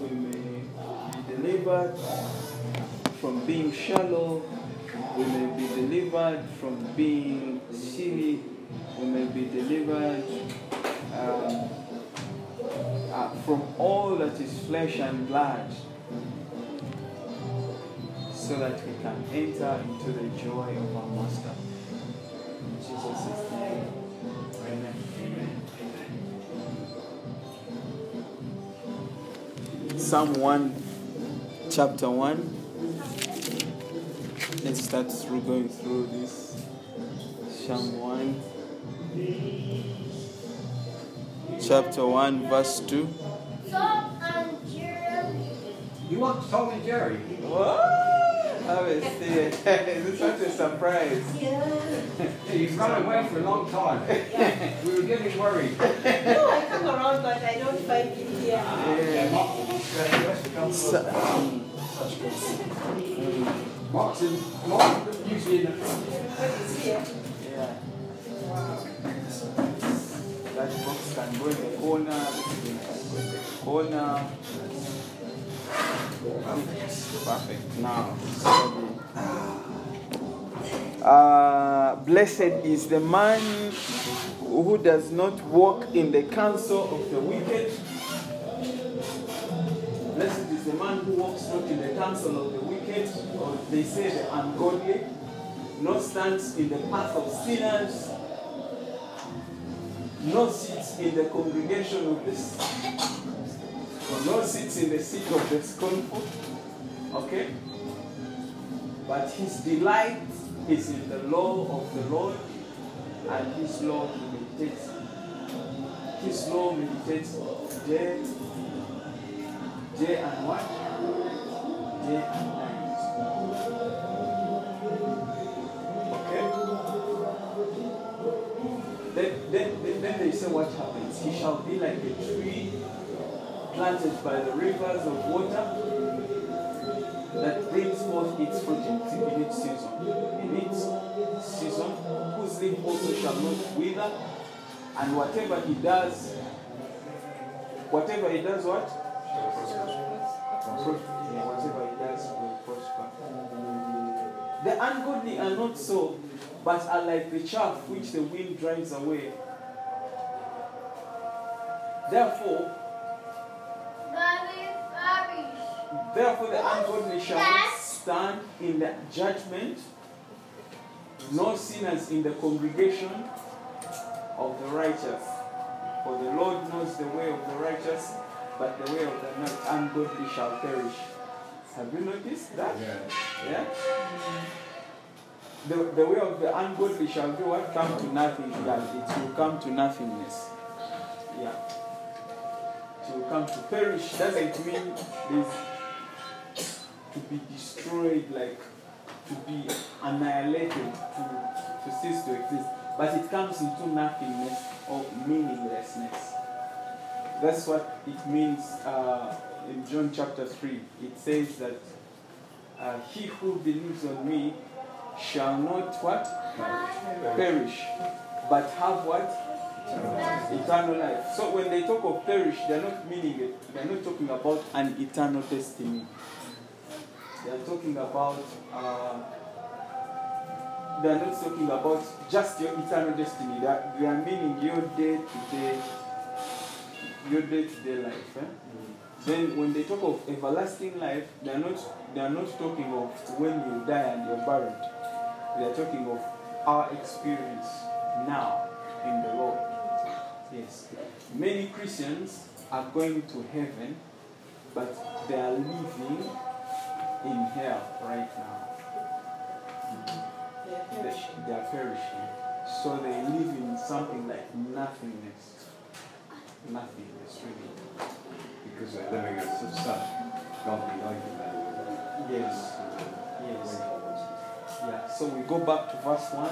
we may be delivered from being shallow, we may be delivered from being silly, we may be delivered um, uh, from all that is flesh and blood, so that we can enter into the joy of our Master. In Jesus' name. Psalm 1, chapter 1. Let's start through going through this. Psalm 1, chapter 1, verse 2. Tom and Jerry. You want Tom and Jerry? What? Have a seat. It's such a surprise. He's run away for a long time. We were getting worried. No, I come around, but I don't find it here. Yeah. So- Mark's in, Mark's usually in the, What is? Yeah. That box can go in the corner, go in the corner. Perfect. Now. Uh, blessed is the man who does not walk in the counsel of the wicked. Blessed is the man who walks not in the counsel of the wicked, or they say the ungodly, nor stands in the path of sinners, nor sits in the congregation of the nor sits in the seat of the scornful. Okay? But his delight is in the law of the Lord, and his law meditates. His law meditates day, day and what? Day and night. Okay? Then, then, then, they say what happens. He shall be like a tree planted by the rivers of water that brings forth its fruit in its season. In its season, whose leaf also shall not wither, and whatever he does, whatever he does, what? The ungodly are not so, but are like the chaff which the wind drives away. Therefore. Therefore, the ungodly shall stand in the judgment, nor sinners in the congregation of the righteous. For the Lord knows the way of the righteous, but the way of the not ungodly shall perish. Have you noticed that? Yeah? yeah? The, the way of the ungodly shall do what? Come to nothing. Yeah, it will come to nothingness. Yeah. It will come to perish. Doesn't mean this to be destroyed, like to be annihilated, to, to cease to exist. But it comes into nothingness or meaninglessness. That's what it means uh, in John chapter 3. It says that uh, he who believes on me shall not what? Perish, but have what? Eternal life. So when they talk of perish, they're not meaning it. They're not talking about an eternal destiny. They're talking about. Uh, they're not talking about just your eternal destiny. They are, they are meaning your day to day, your day to day life. Eh? Then when they talk of everlasting life, they are not they are not talking of when you die and you're buried. They are talking of our experience now in the Lord. Yes. Many Christians are going to heaven, but they are living in hell right now. They are They, they are perishing. So they live in something like nothingness. Nothingness, really. Because they're living a such godly life. Yes. Yes. Yeah. So we go back to verse 1.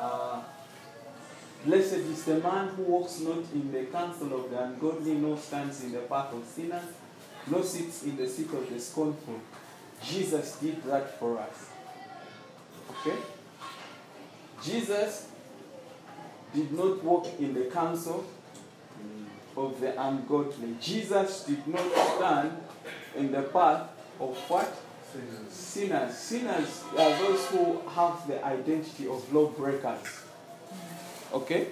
Uh, Blessed is the man who walks not in the counsel of the ungodly, nor stands in the path of sinners, nor sits in the seat of the scornful. Jesus did that for us. Okay? Jesus did not walk in the counsel of the ungodly. Jesus did not stand in the path of what? Sinners. Sinners are those who have the identity of lawbreakers. Okay?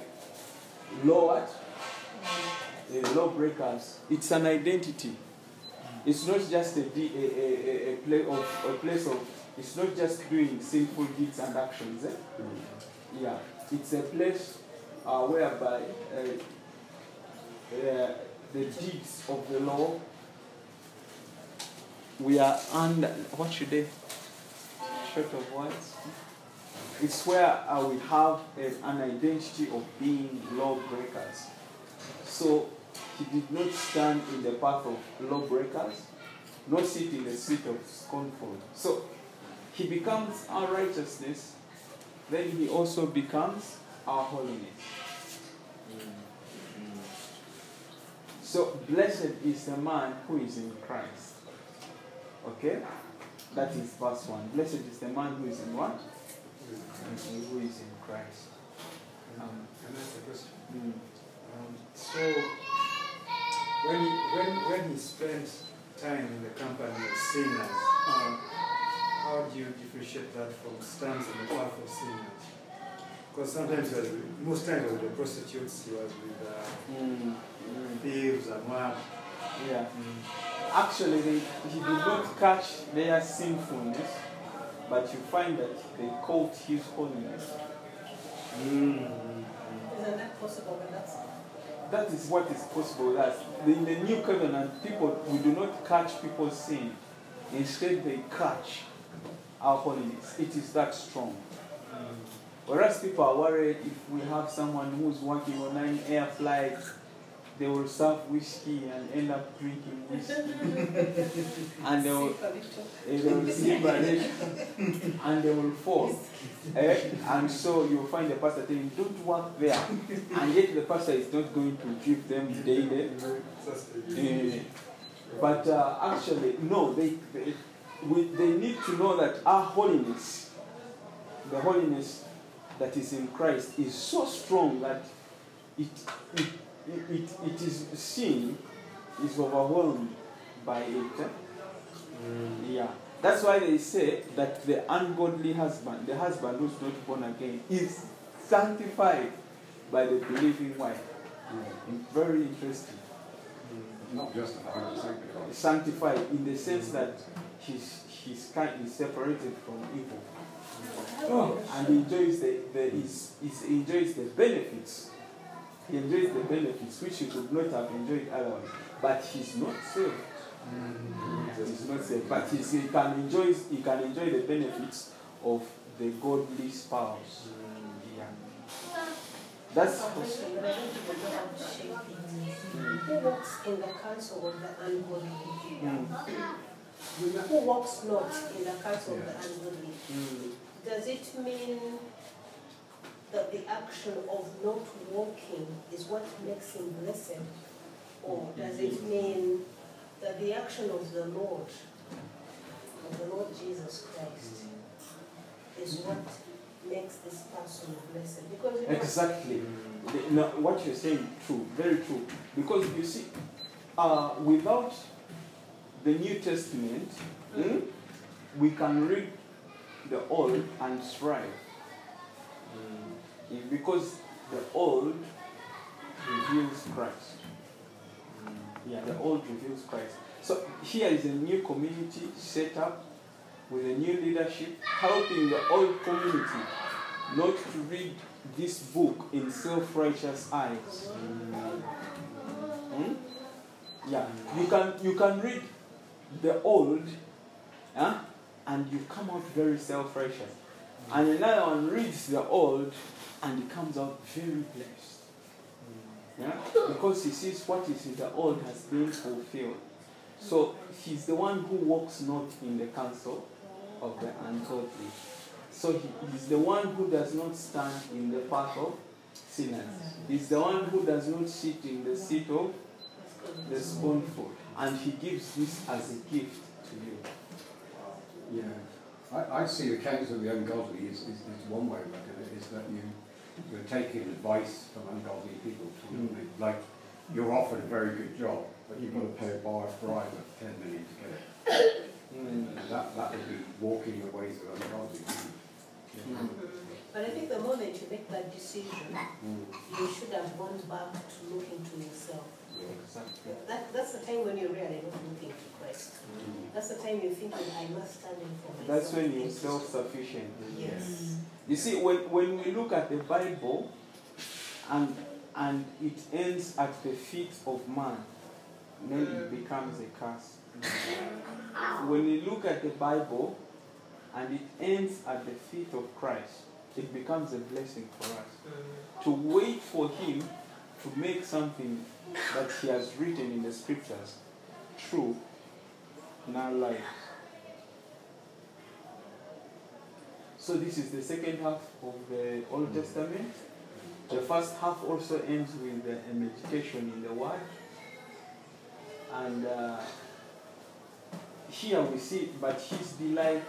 Law what? The lawbreakers. It's an identity. It's not just a, a, a, a, a, play of, a place of, it's not just doing sinful deeds and actions. Eh? Yeah. It's a place uh, whereby uh, uh, the deeds of the law we are under what should they short of words? It's where uh, we have a- an identity of being lawbreakers. So he did not stand in the path of lawbreakers nor sit in the seat of scornful. So he becomes our righteousness then he also becomes our holiness so blessed is the man who is in christ Okay? That is verse 1. Blessed is the man who is in what? Who is in Christ. Um, can I ask a question? Mm. Um, so, when he, when, when he spent time in the company of sinners, Uh, how do you differentiate that from stands in the path of sinners? Because sometimes, was most times, with the prostitutes, he was with uh, mm, thieves and what. yeah. Mm. Actually, they, he did not catch their sinfulness, but you find that they caught his holiness. Mm. Isn't that possible when that's That is what is possible. That in the new covenant, people we do not catch people's sin. Instead, they catch our holiness. It is that strong. Mm. Whereas people are worried if we have someone who's working on an air flight, they will serve whiskey and end up drinking whiskey. and they will, eh, they will sleep a little and they will fall. Eh? And so you'll find the pastor saying, Don't work there. And yet the pastor is not going to give them daily. Eh, but uh, actually, no, they, they, we, they need to know that our holiness, the holiness that is in Christ, is so strong that it, it, it, it, it is seen, is overwhelmed by it. eh? Mm. Yeah. That's why they say that the ungodly husband, the husband who's not born again, is sanctified by the believing wife. Mm. Very interesting mm. Not just a hundred percent because sanctified in the sense that his his kind is separated from evil Oh. and he enjoys the, the he's, he's enjoys the benefits he enjoys the benefits which he could not have enjoyed otherwise but he's not saved he's not saved but he's, he can enjoy he can enjoy the benefits of the godly spouse yeah that's Salvation, but I don't think we know how to shape it. Who walks in the counsel of the ungodly? Mm. Who walks not in the counsel of the Yes. ungodly? Mm. Does it mean that the action of not walking is what makes him blessed? Or does it mean that the action of the Lord, of the Lord Jesus Christ, is what makes this person blessed? Because Exactly. The- no, what you're saying true, very true. Because you see, uh, without the New Testament, hmm, we can read the Old and strive. If- Because the Old reveals Christ. Yeah, the Old reveals Christ. So here is a new community set up with a new leadership, helping the old community not to read this book in self-righteous eyes. Hmm? Yeah, you can you can read the old, huh? and you come out very self-righteous, and another one reads the old, and he comes out very blessed. Mm. Yeah? Because he sees what is in the old has been fulfilled. So he's the one who walks not in the counsel of the ungodly. So he is the one who does not stand in the path of sinners. He's the one who does not sit in the seat of the scornful. And he gives this as a gift to you. Yeah, I, I see the counsel of the ungodly is, is, is one way of looking at it, is that you, you're taking advice from ungodly people, Mm. like you're offered a very good job, but you've got to pay a buyer bribe of 10 million to get it. Mm. That, that would be walking the ways of ungodly. Mm. But I think the moment you make that decision, Mm. you should have gone back to looking to yourself. Exactly. That, that's the time when you're really not looking to Christ. Mm. That's the time you're thinking, I must stand in for myself. That's when you're self-sufficient. Yes. You see, when, when we look at the Bible and, and it ends at the feet of man, then it mm. becomes a curse. When we look at the Bible and it ends at the feet of Christ, it becomes a blessing for us. Mm. To wait for Him to make something that He has written in the scriptures true in our lives. So this is the second half of the Old Testament. The first half also ends with a meditation in the Word. And uh, here we see, but his delight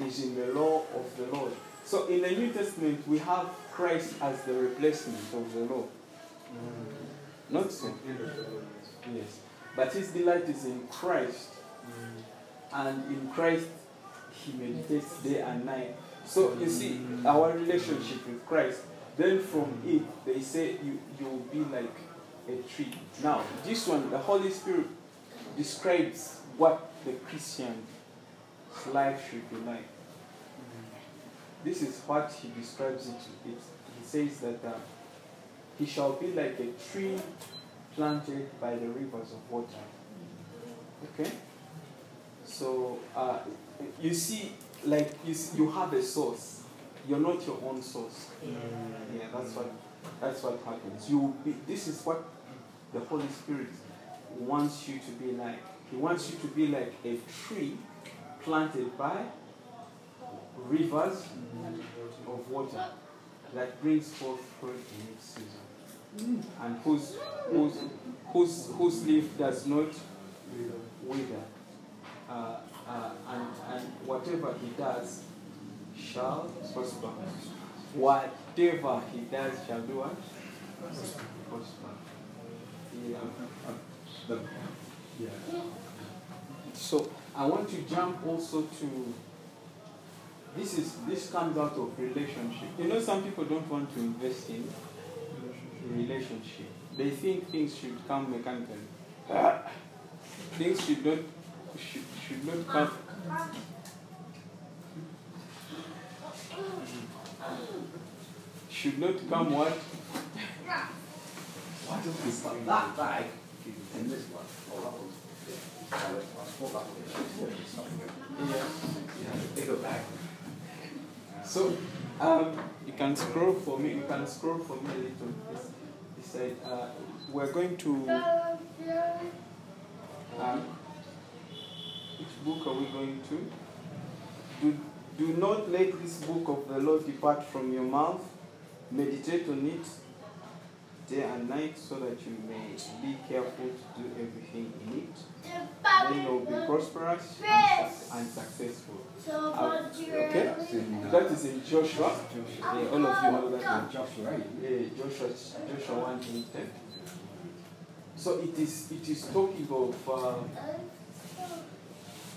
is in the law of the Lord. So in the New Testament, we have Christ as the replacement of the law. Not so. End of the world. Yes. But his delight is in Christ, mm. and in Christ he meditates day and night. So you see mm. our relationship with Christ. Then from mm. it they say you you will be like a tree. Now this one, the Holy Spirit describes what the Christian's life should be like. This is what he describes it. it he says that uh, he shall be like a tree planted by the rivers of water. Okay? So, uh, you see, like, you, see, you have a source. You're not your own source. Yeah, that's what, that's what happens. You will be, this is what the Holy Spirit wants you to be like. He wants you to be like a tree planted by rivers of water that brings forth fruit in its season and whose, whose, whose, whose leaf does not wither. Uh, uh, and, and whatever he does shall prosper. Whatever he does shall do what? Prosper. Yeah. Yeah. So I want to jump also to this is this comes out of relationship. You know some people don't want to invest in relationship. They think things should come mechanically. things should not should, should not come should not come what? Why don't we put that bag in this one? Oh, that one's I thought that one was something. Yeah. Yeah, bigger bag. So um, you can scroll for me. You can scroll for me a little. This, side. Uh, we're going to. Um, which book are we going to? Do, do not let this book of the Lord depart from your mouth. Meditate on it day and night so that you may be careful to do everything in it. Then you'll be prosperous and, and successful. Okay? That is in Joshua. Yeah, all of you know that. Joshua 8. Yeah, Joshua, Joshua 1 to 10. So it is, it is talking of, uh,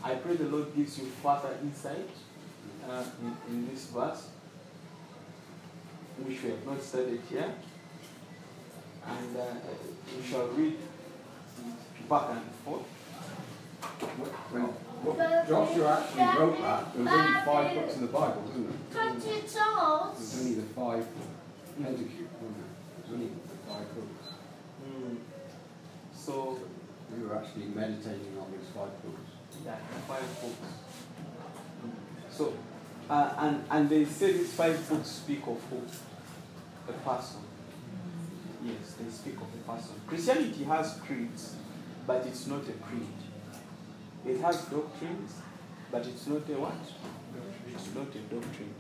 I pray the Lord gives you further insight uh, in, in this verse, which we have not studied here. And uh, we shall read back and forth. When, when Joshua actually wrote that, there was only five books in the Bible, wasn't there? There was only the five Pentateuch, wasn't there? There was only the five books. Mm. So, We were actually meditating on these five books. yeah, five books. So, uh, and, and they say these five books speak of who? The person. Yes, they speak of the person. Christianity has creeds, but it's not a creed. It has doctrines, but it's not a what? It's not a doctrine.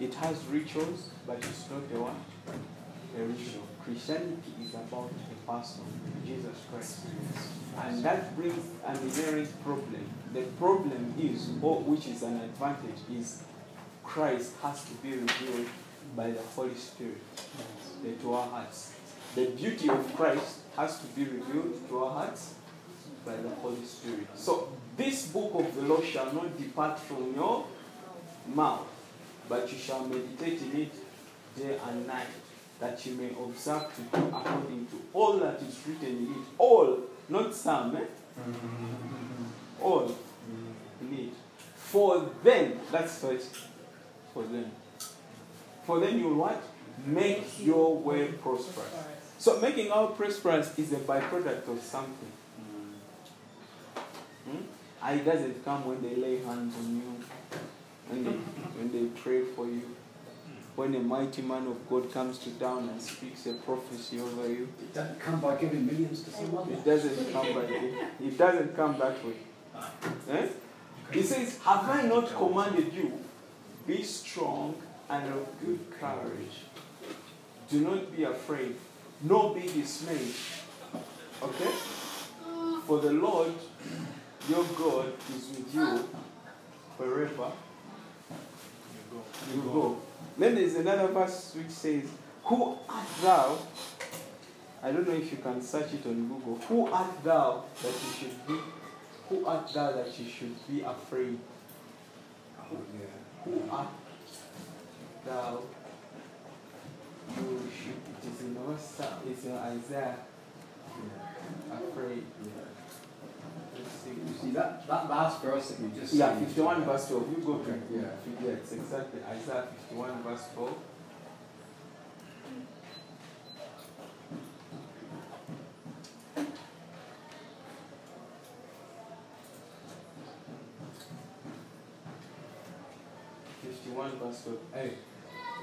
It has rituals, but it's not a what? A ritual. Christianity is about a person, Jesus Christ. And that brings an inherent problem. The problem is, or which is an advantage, is Christ has to be revealed by the Holy Spirit to our hearts. The beauty of Christ has to be revealed to our hearts by the Holy Spirit. So this book of the law shall not depart from your mouth, but you shall meditate in it day and night, that you may observe to do according to all that is written in it. All, not some, eh? All in it. For then, that's first. For then. For then you will what? Make your way prosperous. So making our prosperous is a byproduct of something. Hmm? And it doesn't come when they lay hands on you, when they, when they pray for you, when a mighty man of God comes to town and speaks a prophecy over you. It doesn't come by giving millions to someone. It doesn't come by it doesn't come that way. Eh? He says, Have I not commanded you? Be strong and of good courage. Do not be afraid, nor be dismayed. Okay? For the Lord your God is with you wherever you go. Then there's another verse which says, Who art thou? I don't know if you can search it on Google. Who art thou that you should be? Who art thou that you should be afraid? Oh, yeah. Who art thou? You should. It is in our It's in Isaiah. Afraid. You see, that, that last verse that you just Yeah, said- 51 verse 12. You go to yeah. yeah, it's exactly Isaiah 51 verse 12. Fifty-one verse twelve. Hey,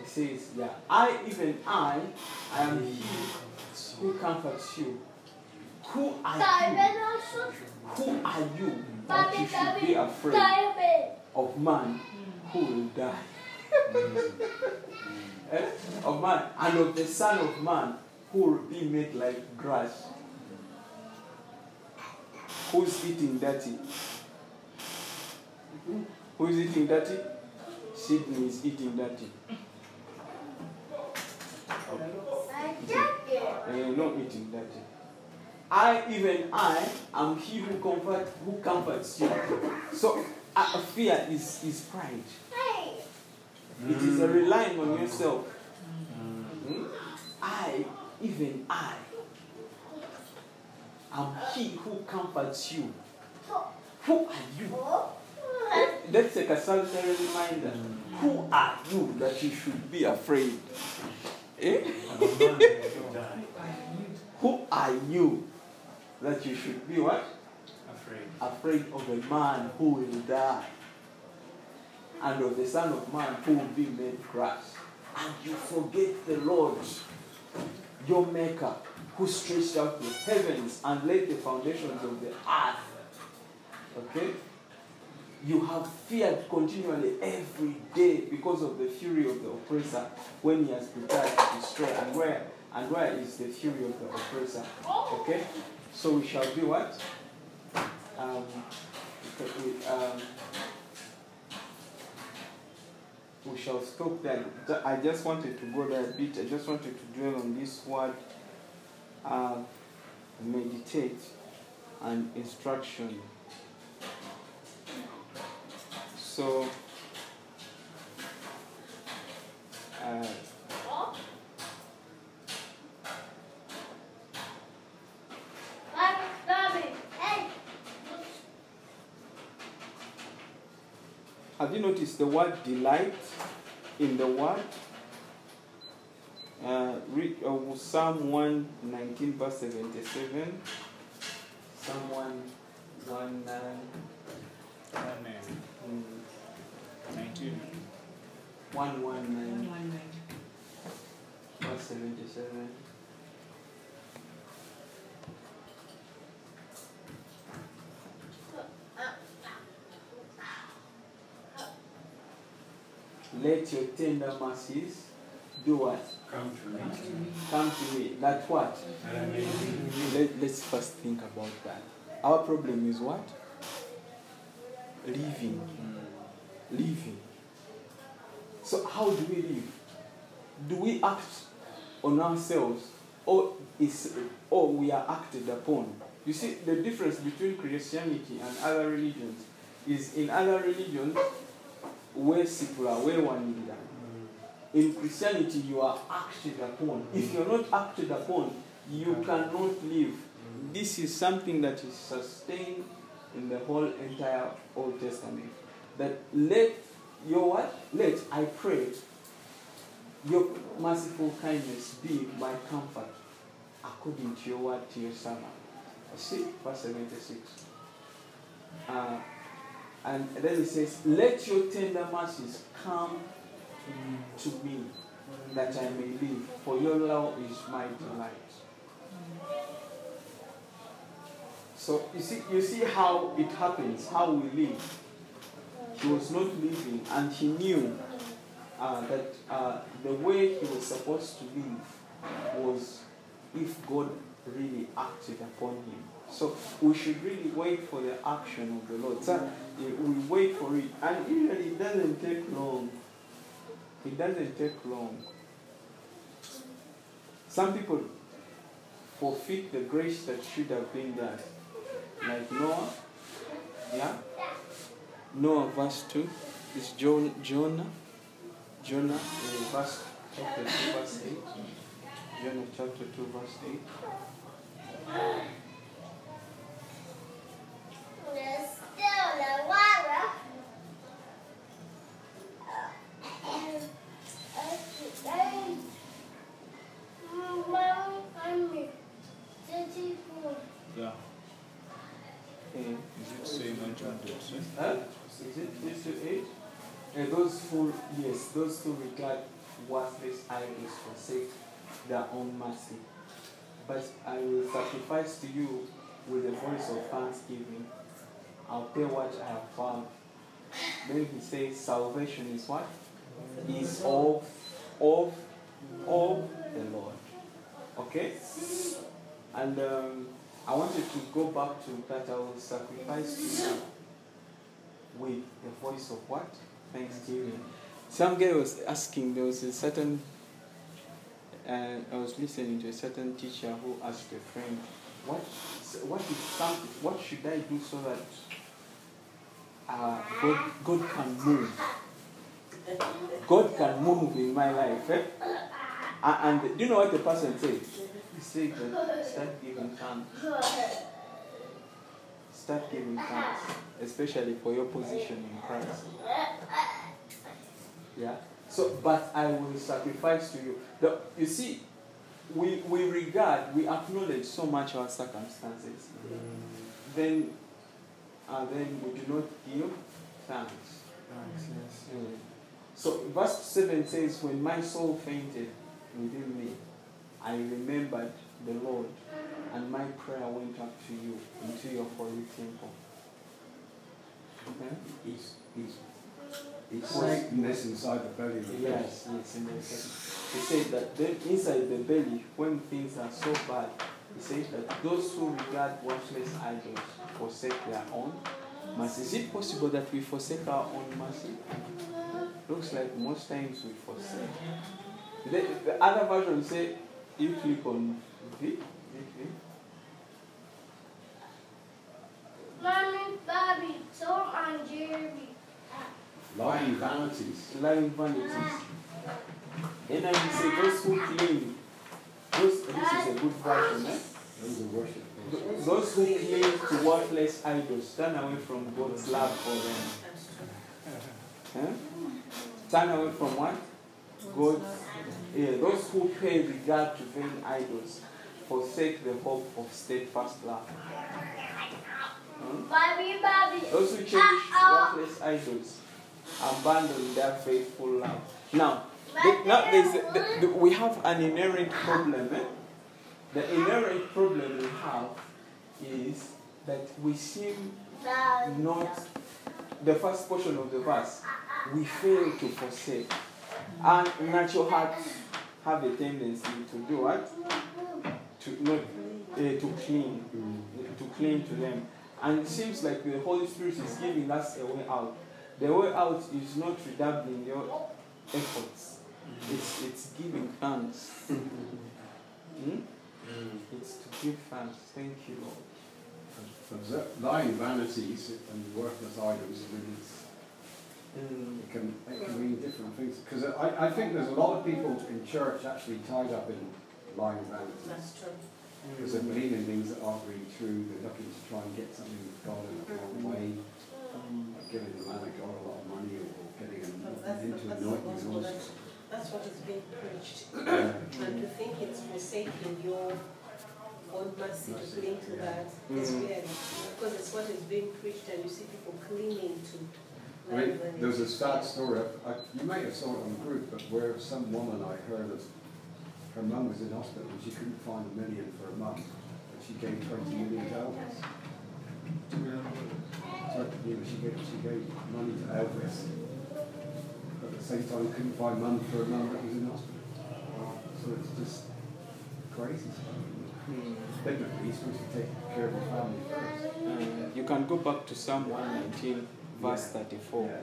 it says, "Yeah, I even I, I am He who comforts you. Who are you? Who are you that you should be afraid of man who will die? Eh? Of man and of the Son of Man who will be made like grass. Who's eating dirty? Who's eating dirty? Sydney is eating dirty. Eh, not eating dirty. I, even I, am he who comfort who comforts you. So uh, fear is, is pride. It is a relying on yourself. Hmm? I, even I, am he who comforts you. Who are you? Let's take a salutary reminder. Who are you that you should be afraid? Eh? Who are you that you should be what? Afraid. Afraid of a man who will die and of the Son of Man who will be made grass. And you forget the Lord, your Maker, who stretched out the heavens and laid the foundations of the earth. Okay? You have feared continually every day because of the fury of the oppressor when he has prepared to destroy. And where and where is the fury of the oppressor? Okay? So we shall be what? Um, we, um, we shall stop there. I just wanted to go there a bit. I just wanted to dwell on this word uh, meditate and instruction. So, uh, have you noticed the word delight in the word? Uh, read uh, Psalm 119, verse 77. Psalm 119. One man, mm, nineteen. 119, verse 77. Let your tender mercies do what? Come to me. Come to me. That what? And I may Let, let's first think about that. Our problem is what? Living. Living. So, how do we live? Do we act on ourselves or is or we are acted upon. You see, the difference between Christianity and other religions is in other religions, wesikula wewanirira. Mm. In Christianity, you are acted upon. If mm. you're not acted upon, you cannot live. Mm. This is something that is sustained in the whole entire Old Testament. That let your what? Let I pray your merciful kindness be my comfort according to your word to your servant. See, verse 76. Uh, and then he says, Let your tender mercies come to me that I may live, for your love is my delight. So you see, you see how it happens, how we live. He was not living, and he knew uh, that uh, the way he was supposed to live was if God really acted upon him. So we should really wait for the action of the Lord. So we wait for it. And usually it doesn't take long. It doesn't take long. Some people forfeit the grace that should have been there. Like Noah. Yeah? Noah, verse 2. It's John, Jonah. Jonah, uh, verse, chapter 2, verse 8. Jonah, chapter 2, verse 8. Yeah. Hmm. Is it same in John Dawson? Huh? Is it this to eight? And those who yes, those who regard worthless idols forsake their own mercy. But I will sacrifice to you with a voice of thanksgiving. I'll pay what I have found. Then he says, salvation is what? Is of of of the Lord. Okay? And um, I wanted to go back to that I will sacrifice to with the voice of what? Thanksgiving. Some guy was asking, there was a certain, uh, I was listening to a certain teacher who asked a friend, what, what is some, what should I do so that uh, God, God can move? God can move in my life. Eh? And, and do you know what the person said? He said that start giving thanks. Start giving thanks, especially for your position in Christ. Yeah. So, but I will sacrifice to you. The, you see, we, we regard, we acknowledge so much our circumstances. Then, uh, then we do not give thanks. Thanks, yes. Mm. So verse 7 says, When my soul fainted within me, I remembered the Lord, and my prayer went up to you into your holy temple. Okay? He's, he's, he's sickness inside the belly of Yes, yes, in the second. He said that then inside the belly, when things are so bad, he says that those who regard worthless idols forsake their own mercy. Is it possible that we forsake our own mercy? Looks like most times we forsake. The, the other version say, you click on V, V, V. Mommy, Bobby, Tom, and Jeremy. Lying vanities. lying vanities. And then he say those who cling, those, this is a good version, eh? Those are worship. Th- Those who cling to worthless idols turn away from God's love for them. Eh? Turn away from what? God. Yeah, those who pay regard to vain idols forsake the hope of steadfast love. Hmm? Bobby, Bobby. Those who cherish worthless idols abandon their faithful love. Now, the, now there's the, the, we have an inherent problem. Eh? The inherent problem we have is that we seem not the first portion of the verse. We fail to forsake, and natural hearts have a tendency to do what? To not uh, to cling, to cling to them. And it seems like the Holy Spirit is giving us a way out. The way out is not redoubling your efforts. It's, it's giving thanks. Hmm? Mm. It's to give thanks. Thank you, Lord. But lying vanities and worthless items, I mean, it's, Mm. it can, it can mean different things. Because I, I think there's a lot of people in church actually tied up in lying vanities. That's true. Because they believe in things that aren't really true, they're looking to try and get something with God in the wrong way, Mm. like giving the man of God a lot of money or getting him But that's, the, into the anointing and all That's, that's what is being preached. And to think it's forsaking your own mercy to cling to that is Mm. weird. Because it's what is being preached and you see people clinging to I mean, rather there was a sad story, I, I, you may have saw it on the group, but where some woman I heard of, her mum was in hospital and she couldn't find a million for a month, but she gave twenty million to Elvis. So, you know, she gave, she gave money to Elvis, but at the same time couldn't find money for a mum that was in hospital. So it's just crazy stuff. Mm. Biblically, you're supposed to take care of your family first. Uh, you can go back to Psalm 119, verse 34.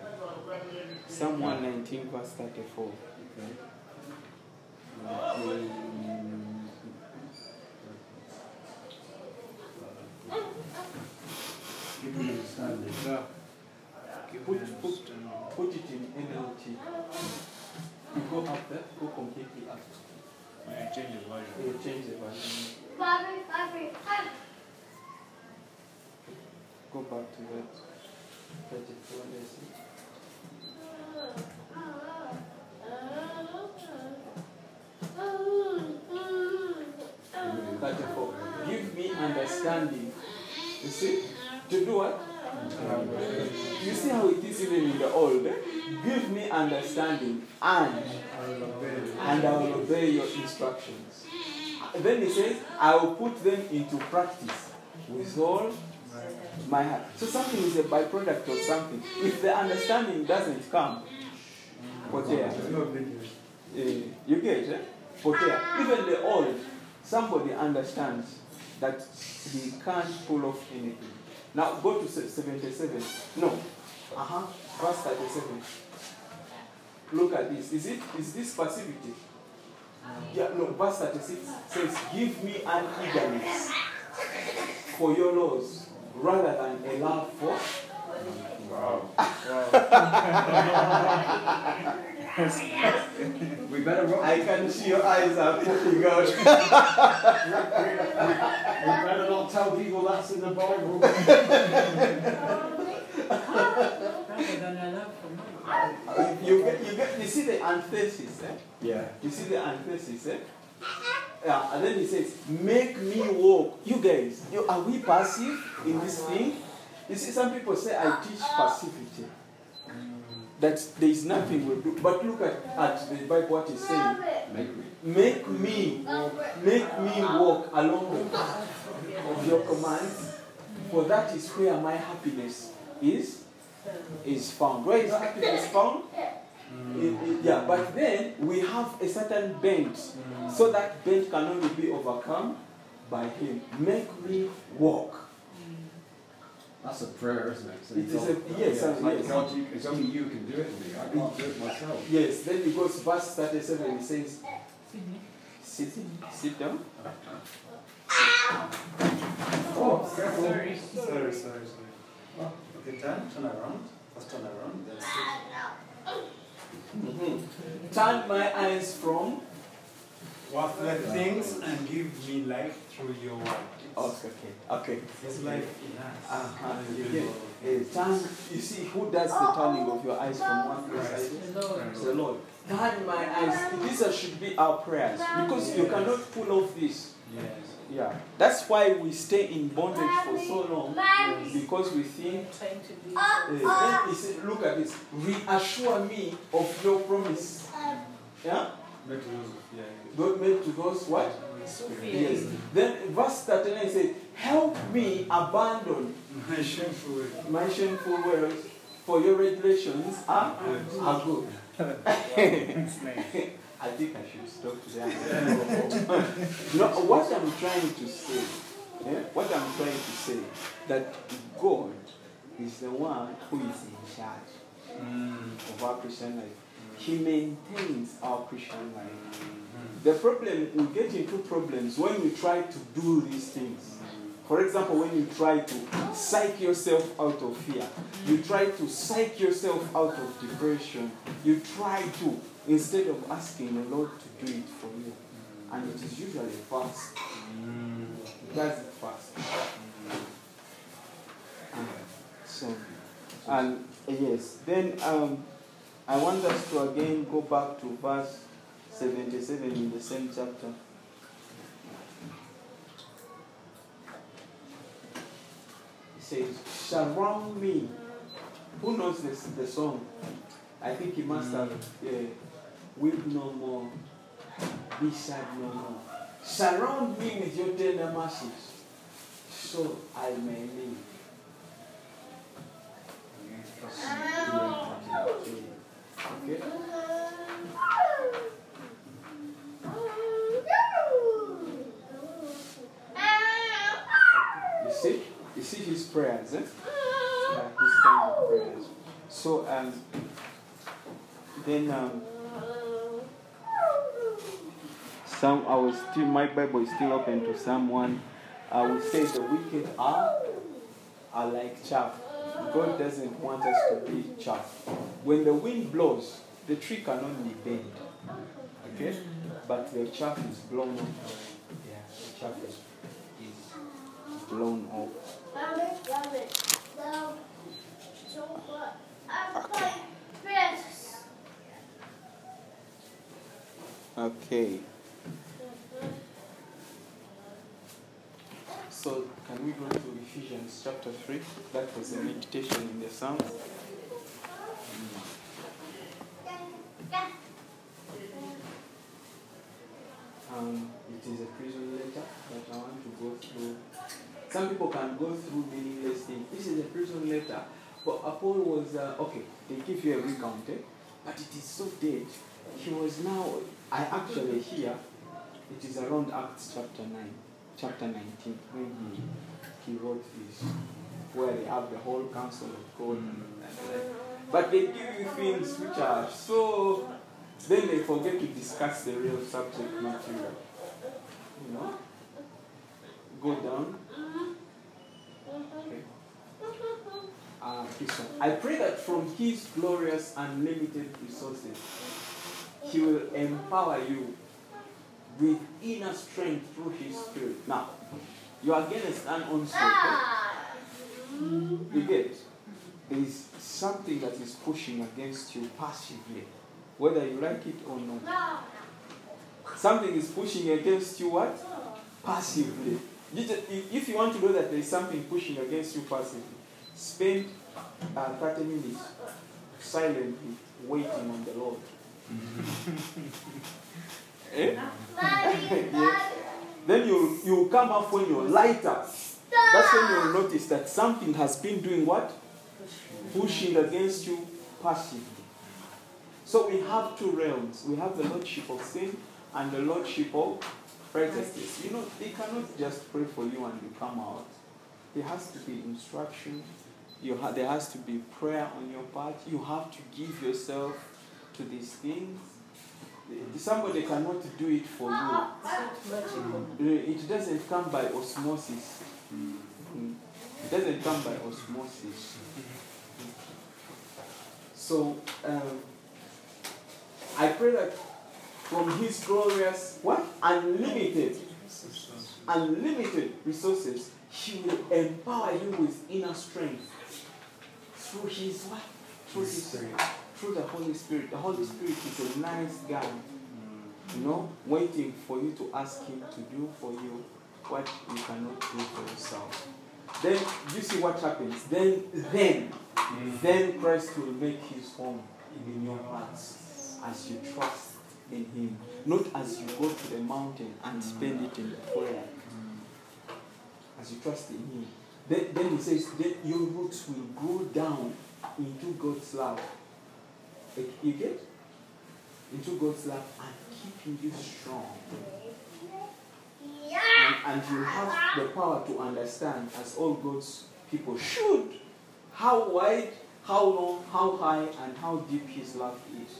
Psalm 119, verse 34. Okay. Give me understanding. Yeah. Put, put, put it in NLT. You go up there, go completely up. When you change the version. You change the version. Bobby, Bobby, Bobby. Go back to that 34 lesson. Thirty-four. Give me understanding. You see? To do what? You see how it is even in the old? eh? Give me understanding and and I will obey your instructions. Then he says, I will put them into practice with all my heart. So something is a byproduct of something. If the understanding doesn't come, potea. Eh, you get it? Potea. Even the old, somebody understands that he can't pull off anything. Now go to se- 77. No. Uh-huh. Verse 37. Look at this. Is it is this passivity? Yeah, no, verse 36 says, Give me an eagerness for your laws rather than a love for We better rock. I can see your eyes are popping out. We better not tell people that's in the Bible. you get you get you see the antithesis, eh? Yeah. You see the antithesis, eh? Yeah, and then he says, Make me walk. You guys, you, are we passive in this thing? You see, some people say I teach passivity. That there is nothing we do. But look at, at the Bible what it's saying. Make me. Make me make me walk along the path of your commands, for that is where my happiness is is found. Where is happiness found? It- it- yeah, but then we have a certain bent, so that bent can only be overcome by Him. Make me walk. That's a prayer, isn't it? So it's all- a- yes, yeah, it's like, yes. God, you, it's only you can do it in me. I can't do it myself. Yes, then he goes verse 37, and he says, Sit, sit down. Oh, careful. Sorry, sorry, sorry. Okay, turn, turn around. First turn around, then sit. Mhm. Turn my eyes from. Worthless things and give me life through your word. Okay, okay. There's life in. Uh-huh. And You you get- will- turn, you see, who does the turning of your eyes from one place? Christ. It's the Lord. Turn my eyes. These should be our prayers because you cannot pull off this. Yes. Yeah, that's why we stay in bondage for so long because we think. trying to do Uh, it. then he said, look at this. Reassure me of your promise. Yeah, Back to those, yeah. God to those what? Yes. Then verse 39 says, Help me abandon My shameful way. my shameful ways, for your regulations are, Good. are good. I think I should stop today. no, what I'm trying to say, yeah, what I'm trying to say, that God is the one who is in charge Mm. of our Christian life. He maintains our Christian life. The problem, we get into problems when we try to do these things. For example, when you try to psych yourself out of fear, you try to psych yourself out of depression, you try to, instead of asking the Lord to do it for you. And it is usually fast. Does it fast. So, and yes, then um, I want us to again go back to verse 77 in the same chapter. It says, Surround me. Who knows this, the song? I think he must have uh, Weep no more, be sad no more. Surround me with your tender mercies, so I may live. Okay? You see? You see his prayers, eh? Yeah, his kind of prayers. So, um, then, um, some, I was still, my Bible is still open to someone. I will say the wicked are, are like chaff. God doesn't want us to be chaff. When the wind blows, the tree can only bend. Okay? But the chaff is blown off. Yeah, the chaff is, is blown off. Okay. So, can we go to Ephesians chapter 3? That was a meditation in the Psalms. Um, it is a prison letter that I want to go through. Some people can go through meaningless things. This is a prison letter. But Apollo was, uh, okay, they give you a recount, eh? but it is so dead. He was now, I actually hear, it is around Acts chapter 9, chapter 19, when he, he wrote this, where they have the whole counsel of God. And, but they give you things which are so, then they forget to discuss the real subject material. You know? Down. Okay. Uh. I pray that from His glorious unlimited resources, He will empower you with inner strength through His Spirit. Now, you are going to stand on something. You get? There is something that is pushing against you passively, whether you like it or not. Something is pushing against you what? Passively. If you want to know that there is something pushing against you passively, spend uh, 30 minutes silently waiting on the Lord. Eh? Then you you come up when you're lighter. That's when you'll notice that something has been doing what? Pushing against you passively. So we have two realms. We have the lordship of sin and the lordship of righteousness. You know, they cannot just pray for you and you come out. There has to be instruction. You ha- there has to be prayer on your part. You have to give yourself to these things. Somebody cannot do it for you. It doesn't come by osmosis. Mm. It doesn't come by osmosis. So, um, I pray that from His glorious, what? Unlimited, unlimited resources, He will empower you with inner strength through His what? Through His through the Holy Spirit. The Holy Spirit is a nice guy, you know, waiting for you to ask Him to do for you what you cannot do for yourself. Then you see what happens. Then, then, mm. then Christ will make His home in your hearts as you trust in Him, not as you go to the mountain and spend it in the prayer. As you trust in Him. Then, then He says, then your roots will grow down into God's love. You get? Into God's love and keeping you strong. And, and you have the power to understand, as all God's people should, how wide, how long, how high, and how deep His love is.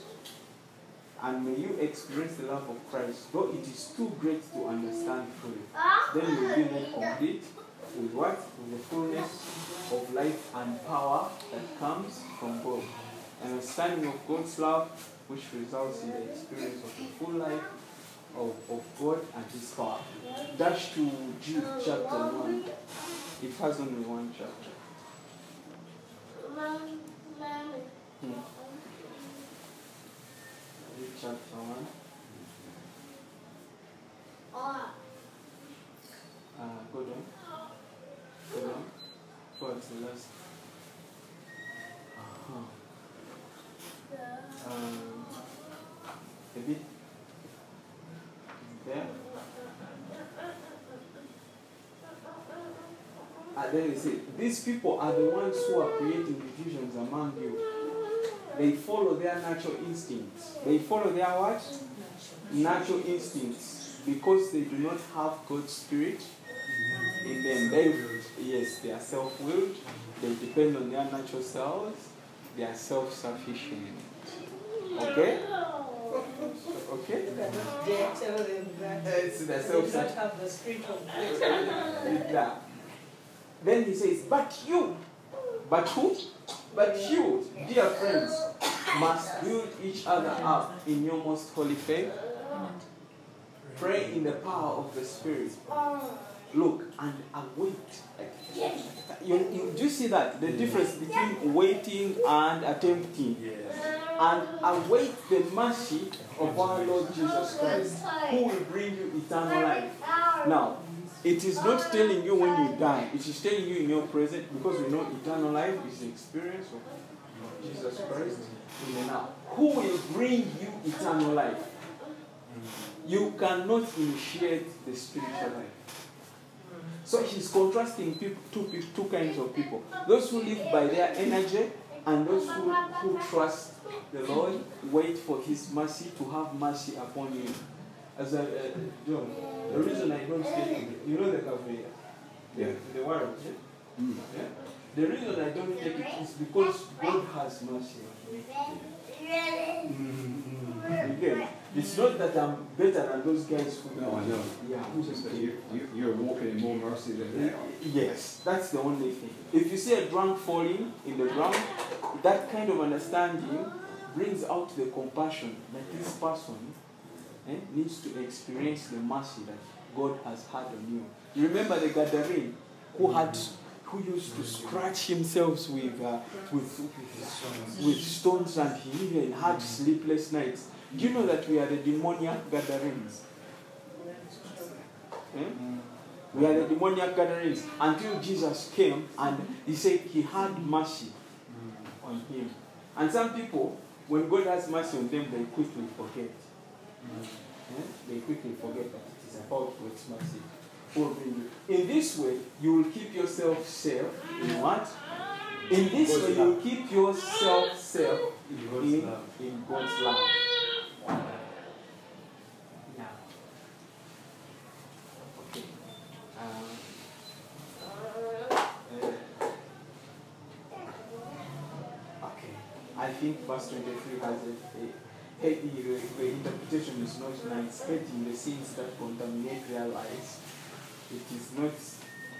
And may you experience the love of Christ, though it is too great to understand fully. Then you'll be made complete with what? With the fullness of life and power that comes from God. An understanding of God's love, which results in the experience of the full life of, of God and His power. Dash to Jude chapter 1. It has only one chapter. Hmm. Chapter 1. Uh, go down. Go down. Towards the last. Uh-huh. Um, a bit there. And then he said, These people are the ones who are creating divisions among you. They follow their natural instincts. They follow their what? Natural instincts. Because they do not have God's spirit in them. They, yes, they are self willed. They depend on their natural selves. They are self sufficient. Okay? Okay? Dare tell them that It's the they self do not have the spirit of God. Yeah. Then he says, But you, but who? But you, dear friends, must build each other up in your most holy faith. Pray in the power of the Spirit. Look and await. You, you, do you see that? The mm. difference between waiting and attempting. And await the mercy of our Lord Jesus Christ, who will bring you eternal life. Now, it is not telling you when you die, it is telling you in your present because we know eternal life is the experience of Jesus Christ in the now. Who will bring you eternal life? You cannot initiate the spiritual life. So he's contrasting people, two, two kinds of people those who live by their energy and those who, who trust the Lord, wait for his mercy to have mercy upon you. As a, uh, John, the reason I don't take it, you know the cafe, the, Yeah. the warrant, yeah? yeah? The reason I don't take it is because God has mercy on me. You get? It's not that I'm better than those guys who No, I know. Yeah, you, you, you're walking in more mercy than they are. Yes, that's the only thing. If you see a drunk falling in the ground, that kind of understanding brings out the compassion that this person eh, needs to experience the mercy that God has had on you. You remember the Gadarene who had who used to scratch himself with, uh, with, with stones and he even had sleepless nights. Do you know that we are the demoniac Gadarenes? Eh? We are the demoniac Gadarenes until Jesus came and he said he had mercy on him. And some people, when God has mercy on them, they quickly forget. They quickly forget that it is about God's mercy. In this way, you will keep yourself safe. In what? In this way, you will keep yourself safe In God's in, love. in God's love. Now, okay. Um, uh, okay. I think verse 23 has a, a, a, the, the interpretation is not nice. Hating the sins that contaminate their lives. It is not.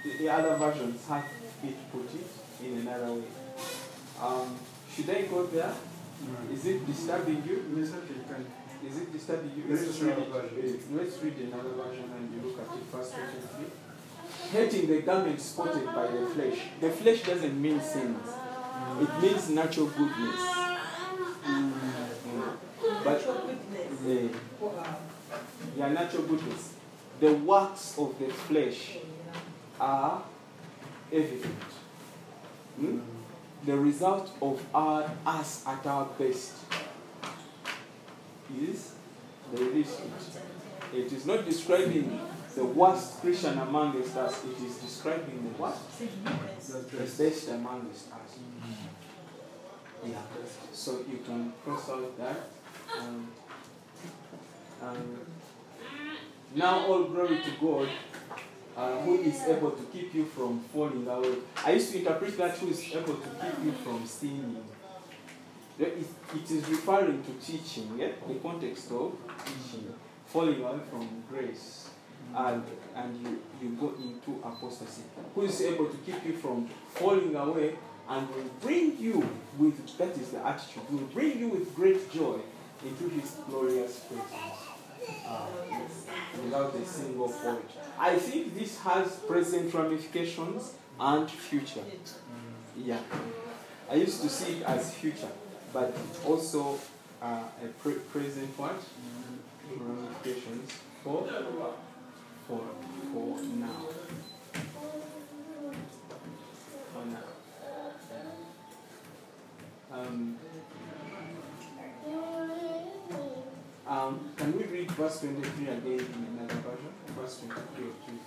The, the other versions have it put it in another way. Um, should I go there? Is it disturbing you? It's okay, you can. Is it disturbing you? Let's Let's read it. version. Let's read another version and you look at it first. 23. Hating the garment spotted by the flesh. The flesh doesn't mean sins. It means natural goodness. Mm. But Natural uh, natural goodness. The works of the flesh are evident. Hmm? The result of our, us at our best is the least. It is not describing the worst Christian amongst us, it is describing the what? The best amongst us. Yeah. So you can cross out that. Um, um, now all glory to God uh, who is able to keep you from falling away. I used to interpret that who is able to keep you from sinning. It, it is referring to teaching, yeah? the context of teaching, falling away from grace, and, and you, you go into apostasy. Who is able to keep you from falling away and will bring you with, that is the attitude, will bring you with great joy into his glorious presence. Uh, without a single fault. I think this has present ramifications and future. Yeah. I used to see it as future, but also uh, a pre- present what? Ramifications for, for, for now. For now. Um, um, can we read verse 23 again in another version? Verse 23 of Jude.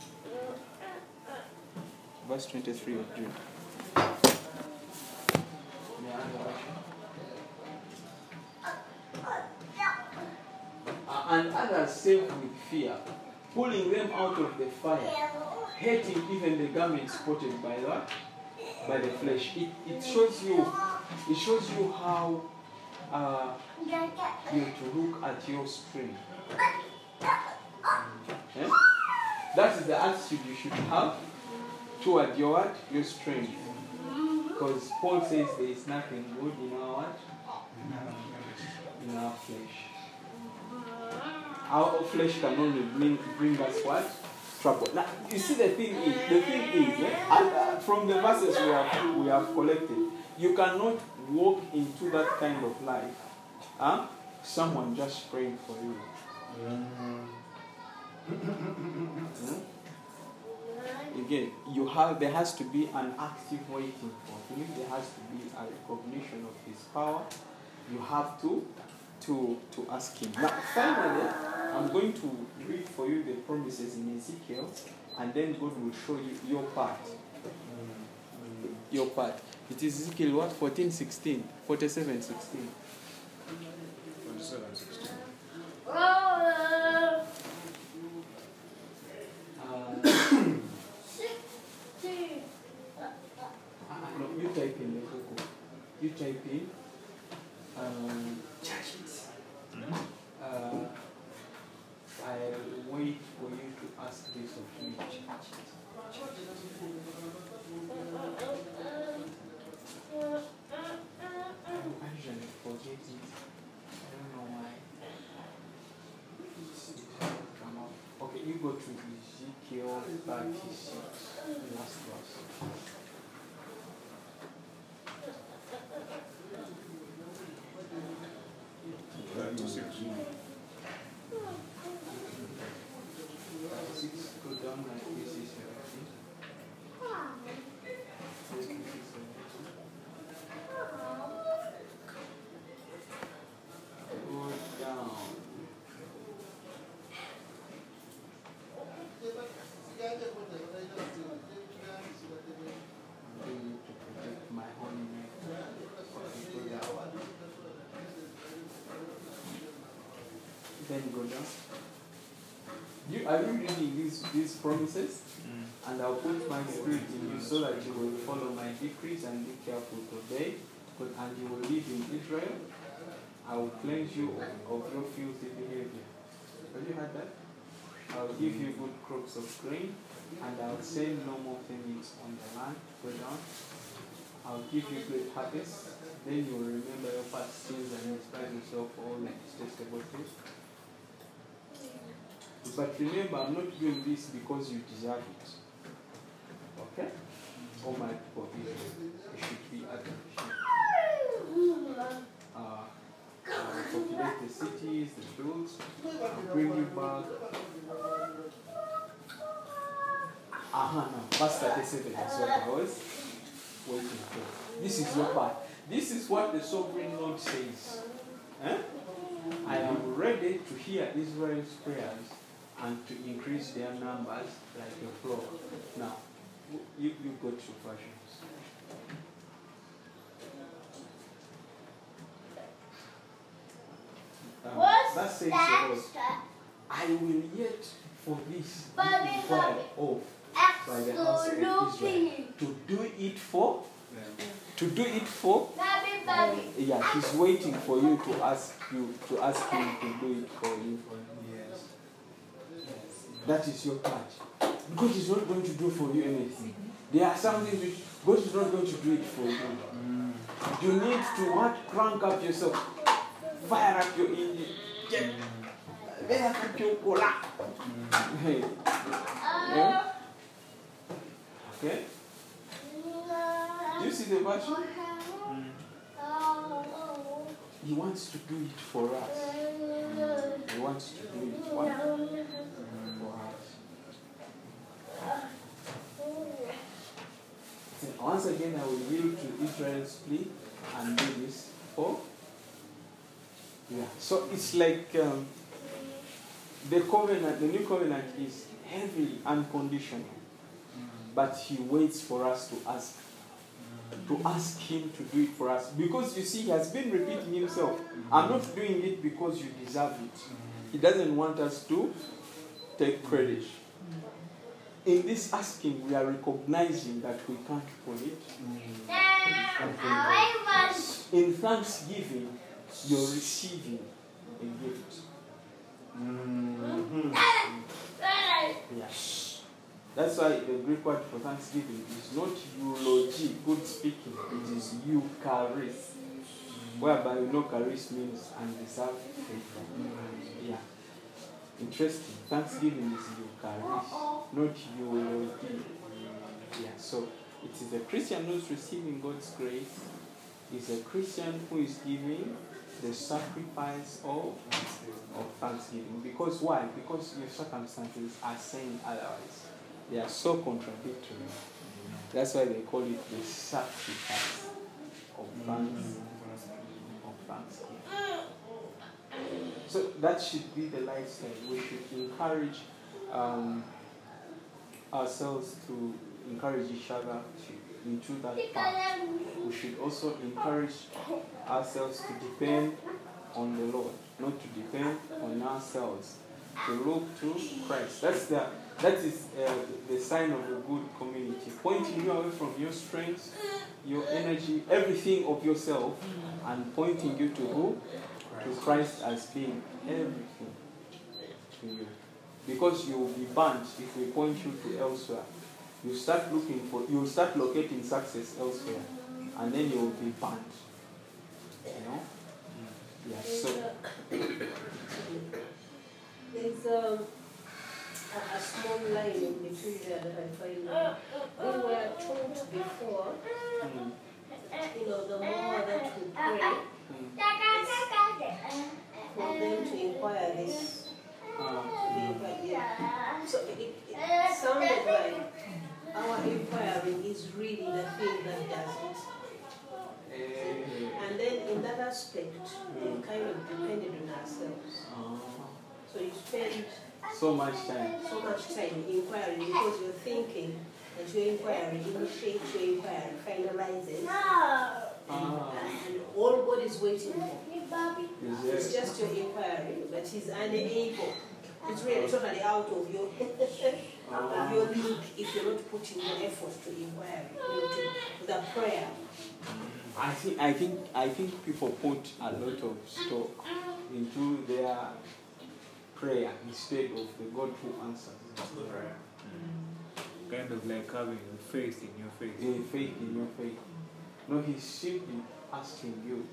Verse 23 of Jude. Yeah, other version. Uh, and others saved with fear, pulling them out of the fire, hating even the garment spotted by what? By the flesh. It, it shows you it shows you how uh, you to look at your strength. Eh? That is the attitude you should have toward your what? Your strength. Because Paul says there is nothing good in our what? In our flesh. Our flesh can only bring, bring us what? Trouble. Now, you see the thing is, the thing is, eh, uh, from the verses we have, we have collected, you cannot walk into that kind of life. Huh? Someone just praying for you. Hmm? Again, you have there has to be an active waiting for him. There has to be a recognition of his power. You have to to to ask him. Now, finally, I'm going to read for you the promises in Ezekiel, and then God will show you your part. Your part. It is Ezekiel what? 14, 16, 47, 16. 27, 16. Uh, no, you type in. You type in um, uh, I'll wait for you to ask this of me. I usually forget it. I don't know why. It's- it hasn't come up. Okay, you go to Ezekiel 36, last verse. Thirty-six. 36, go down like this is 17. 36, 17. Go down. I need to protect my holy name. Okay, go down. Then go down. You, are you reading these, these promises? Mm. And I'll put my spirit in you so that you will follow my decrees and be careful to obey. And you will live in Israel. I will cleanse you of, of your filthy behavior. Have you heard that? I'll give you good crops of grain, and I'll send no more famines on the land. Go down. I'll give you great harvest. Then you will remember your past sins and despise yourself for all the detestable things. But remember, I'm not doing this because you deserve it. Okay? All my Israel, you should be appreciated. Uh, uh, populate the cities, the fields, bring you back. Aha, now, verse 37 is what I was waiting for. This is your part. This is what the sovereign Lord says. Eh? I am ready to hear Israel's prayers and to increase their numbers like a flock. Now, you, you go to versions. Um, that says Lord, I will yet for this Bobby. off by the house of Israel. To do it for, to do it for, Bobby. yeah, he's waiting for you to ask you, to ask him to do it for you. That is your part. God is not going to do for you anything. There are some things which God is not going to do it for you. You need to what? Crank up yourself. Fire up your engine. Get up your cola. Yeah? Okay? Do you see the verse? Mm. He wants to do it for us. He wants to do it for us. So once again, I will yield to Israel's plea and do this for. Yeah. So it's like um, the covenant, the new covenant is heavy, unconditional, mm-hmm. but He waits for us to ask, mm-hmm. to ask Him to do it for us, because you see, He has been repeating Himself. Mm-hmm. I'm not doing it because you deserve it. He doesn't want us to take credit. In this asking, we are recognizing that we can't pull it. In thanksgiving, you're receiving a gift. Mhm. Yeah. That's why the Greek word for thanksgiving is not eulogy, good speaking, it is eucharis. Whereby you know charis means undeserved favor. Yeah. Interesting. Thanksgiving is eucharis, not eulogy. Yeah. So it is a Christian who's receiving God's grace, is a Christian who is giving the sacrifice of of thanksgiving. Because why? Because your circumstances are saying otherwise. They are so contradictory. That's why they call it the sacrifice of thanks of thanksgiving. So that should be the lifestyle. We should encourage um, ourselves to encourage each other to, into that path. We should also encourage ourselves to depend on the Lord, not to depend on ourselves. To look to Christ. That's the that is uh, the sign of a good community. Pointing you away from your strength, your energy, everything of yourself, and pointing you to who? To Christ as being everything to you. Because you will be burnt if we point you to elsewhere. You start looking for, you will start locating success elsewhere, and then you will be burnt. You know? Yeah. So. There's um, a, a small line in between there that I find. We were told before, mm, you know, the more that we pray mm, for them to inquire this, to be inquired, yeah. So it, it, it sounded like our inquiring is really the thing that does it. And then in that aspect, we kind of depended on ourselves. So you spend so much time. so much time inquiring because you're thinking that your inquiry initiates your inquiry, finalizes, Ah, and all God is waiting for is is there, just your inquiry, but He's unable. It's really totally out of your of your league if you're not putting your effort to inquiry, you know, to the prayer. I think I think I think people put a lot of stock into their prayer instead of the God who answers prayer. Kind of like having a faith in your faith. A faith in your faith. No, he's simply asking you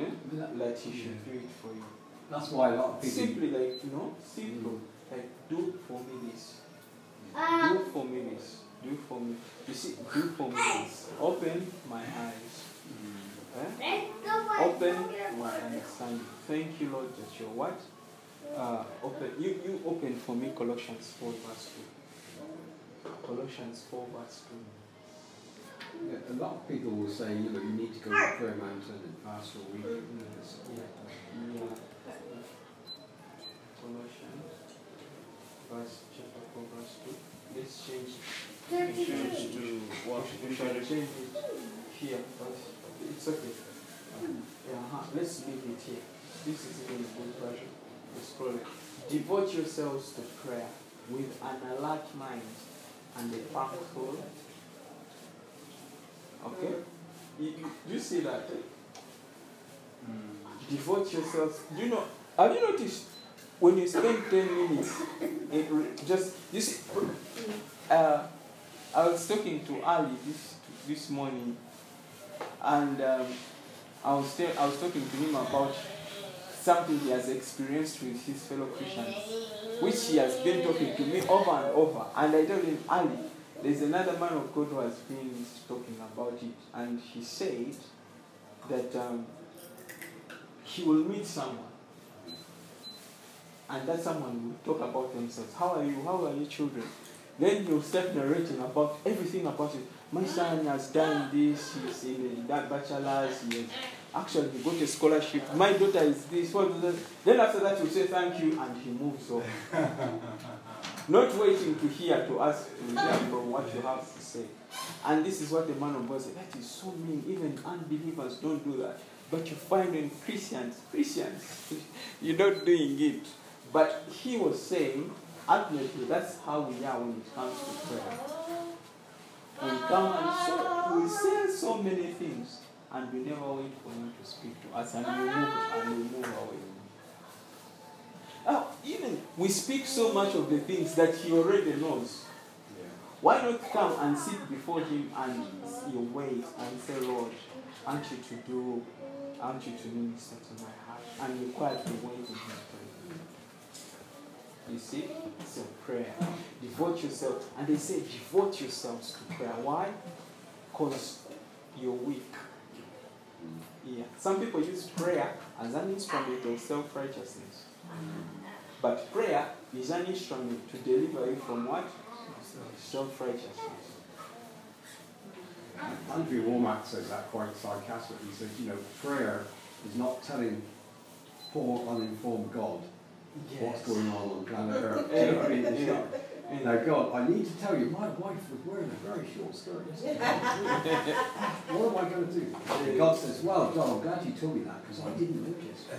eh, that he should do it for you. That's why a lot of people. Simply like, you know, simple. Like, do for me this. Do for me this. Do for me. You see, do for me this. Open my eyes. Eh? Open my understanding. Thank you, Lord, that you're what? Uh, open. You, you open for me Colossians 4 verse 2. Colossians 4 verse 2. Yeah, a lot of people will say, you know, you need to go to prayer mountain and fast for a week. You know, it's- Yeah. Colossians, verse chapter 4, verse 2. Let's change Change to what? We shall change it here, but it's okay. Yeah, uh-huh. Let's leave it here. This is even a good version. Let's scroll it. Devote yourselves to prayer with an alert mind and a firm soul. Okay? You, you, you see that? eh? Devote yourselves. Do you know? Have you noticed when you spend 10 minutes, it just, you see, uh, I was talking to Ali this, this morning, and um, I, was tell, I was talking to him about something he has experienced with his fellow Christians, which he has been talking to me over and over. And I told him, Ali, there's another man of God who has been talking about it, and he said that um, he will meet someone. And that someone will talk about themselves. How are you? How are your children? Then he'll start narrating about everything about it. My son has done this, he's in that bachelor's, he has actually he got a scholarship. My daughter is this, what is that? Then after that he'll say thank you and he moves on. Not waiting to hear to ask to hear from what you have to say. And this is what the man of God said. That is so mean. Even unbelievers don't do that. But you find in Christians, Christians, you're not doing it. But he was saying, ultimately, that's how we are when it comes to prayer. We come and so, we say so many things, and we never wait for him to speak to us, and we move and we move away. Now, even we speak so much of the things that he already knows. Why not come and sit before him and you wait and say, Lord, I want you to do, I want you to minister to my heart, and you quietly wait in his presence. You see? A prayer. Devote yourself. And they say, devote yourselves to prayer. Why? Because you're weak. Yeah. Some people use prayer as an instrument of self righteousness. But prayer is an instrument to deliver you from what? Self righteousness. Andrew Wommack says that quite sarcastically. He says, you know, prayer is not telling poor, uninformed God what's going on on planet Earth. Do you know what I mean? It's not, And- now, God, I need to tell you, my wife was wearing a very short skirt yesterday. what am I going to do? And God says, well, John, I'm glad you told me that because I didn't notice.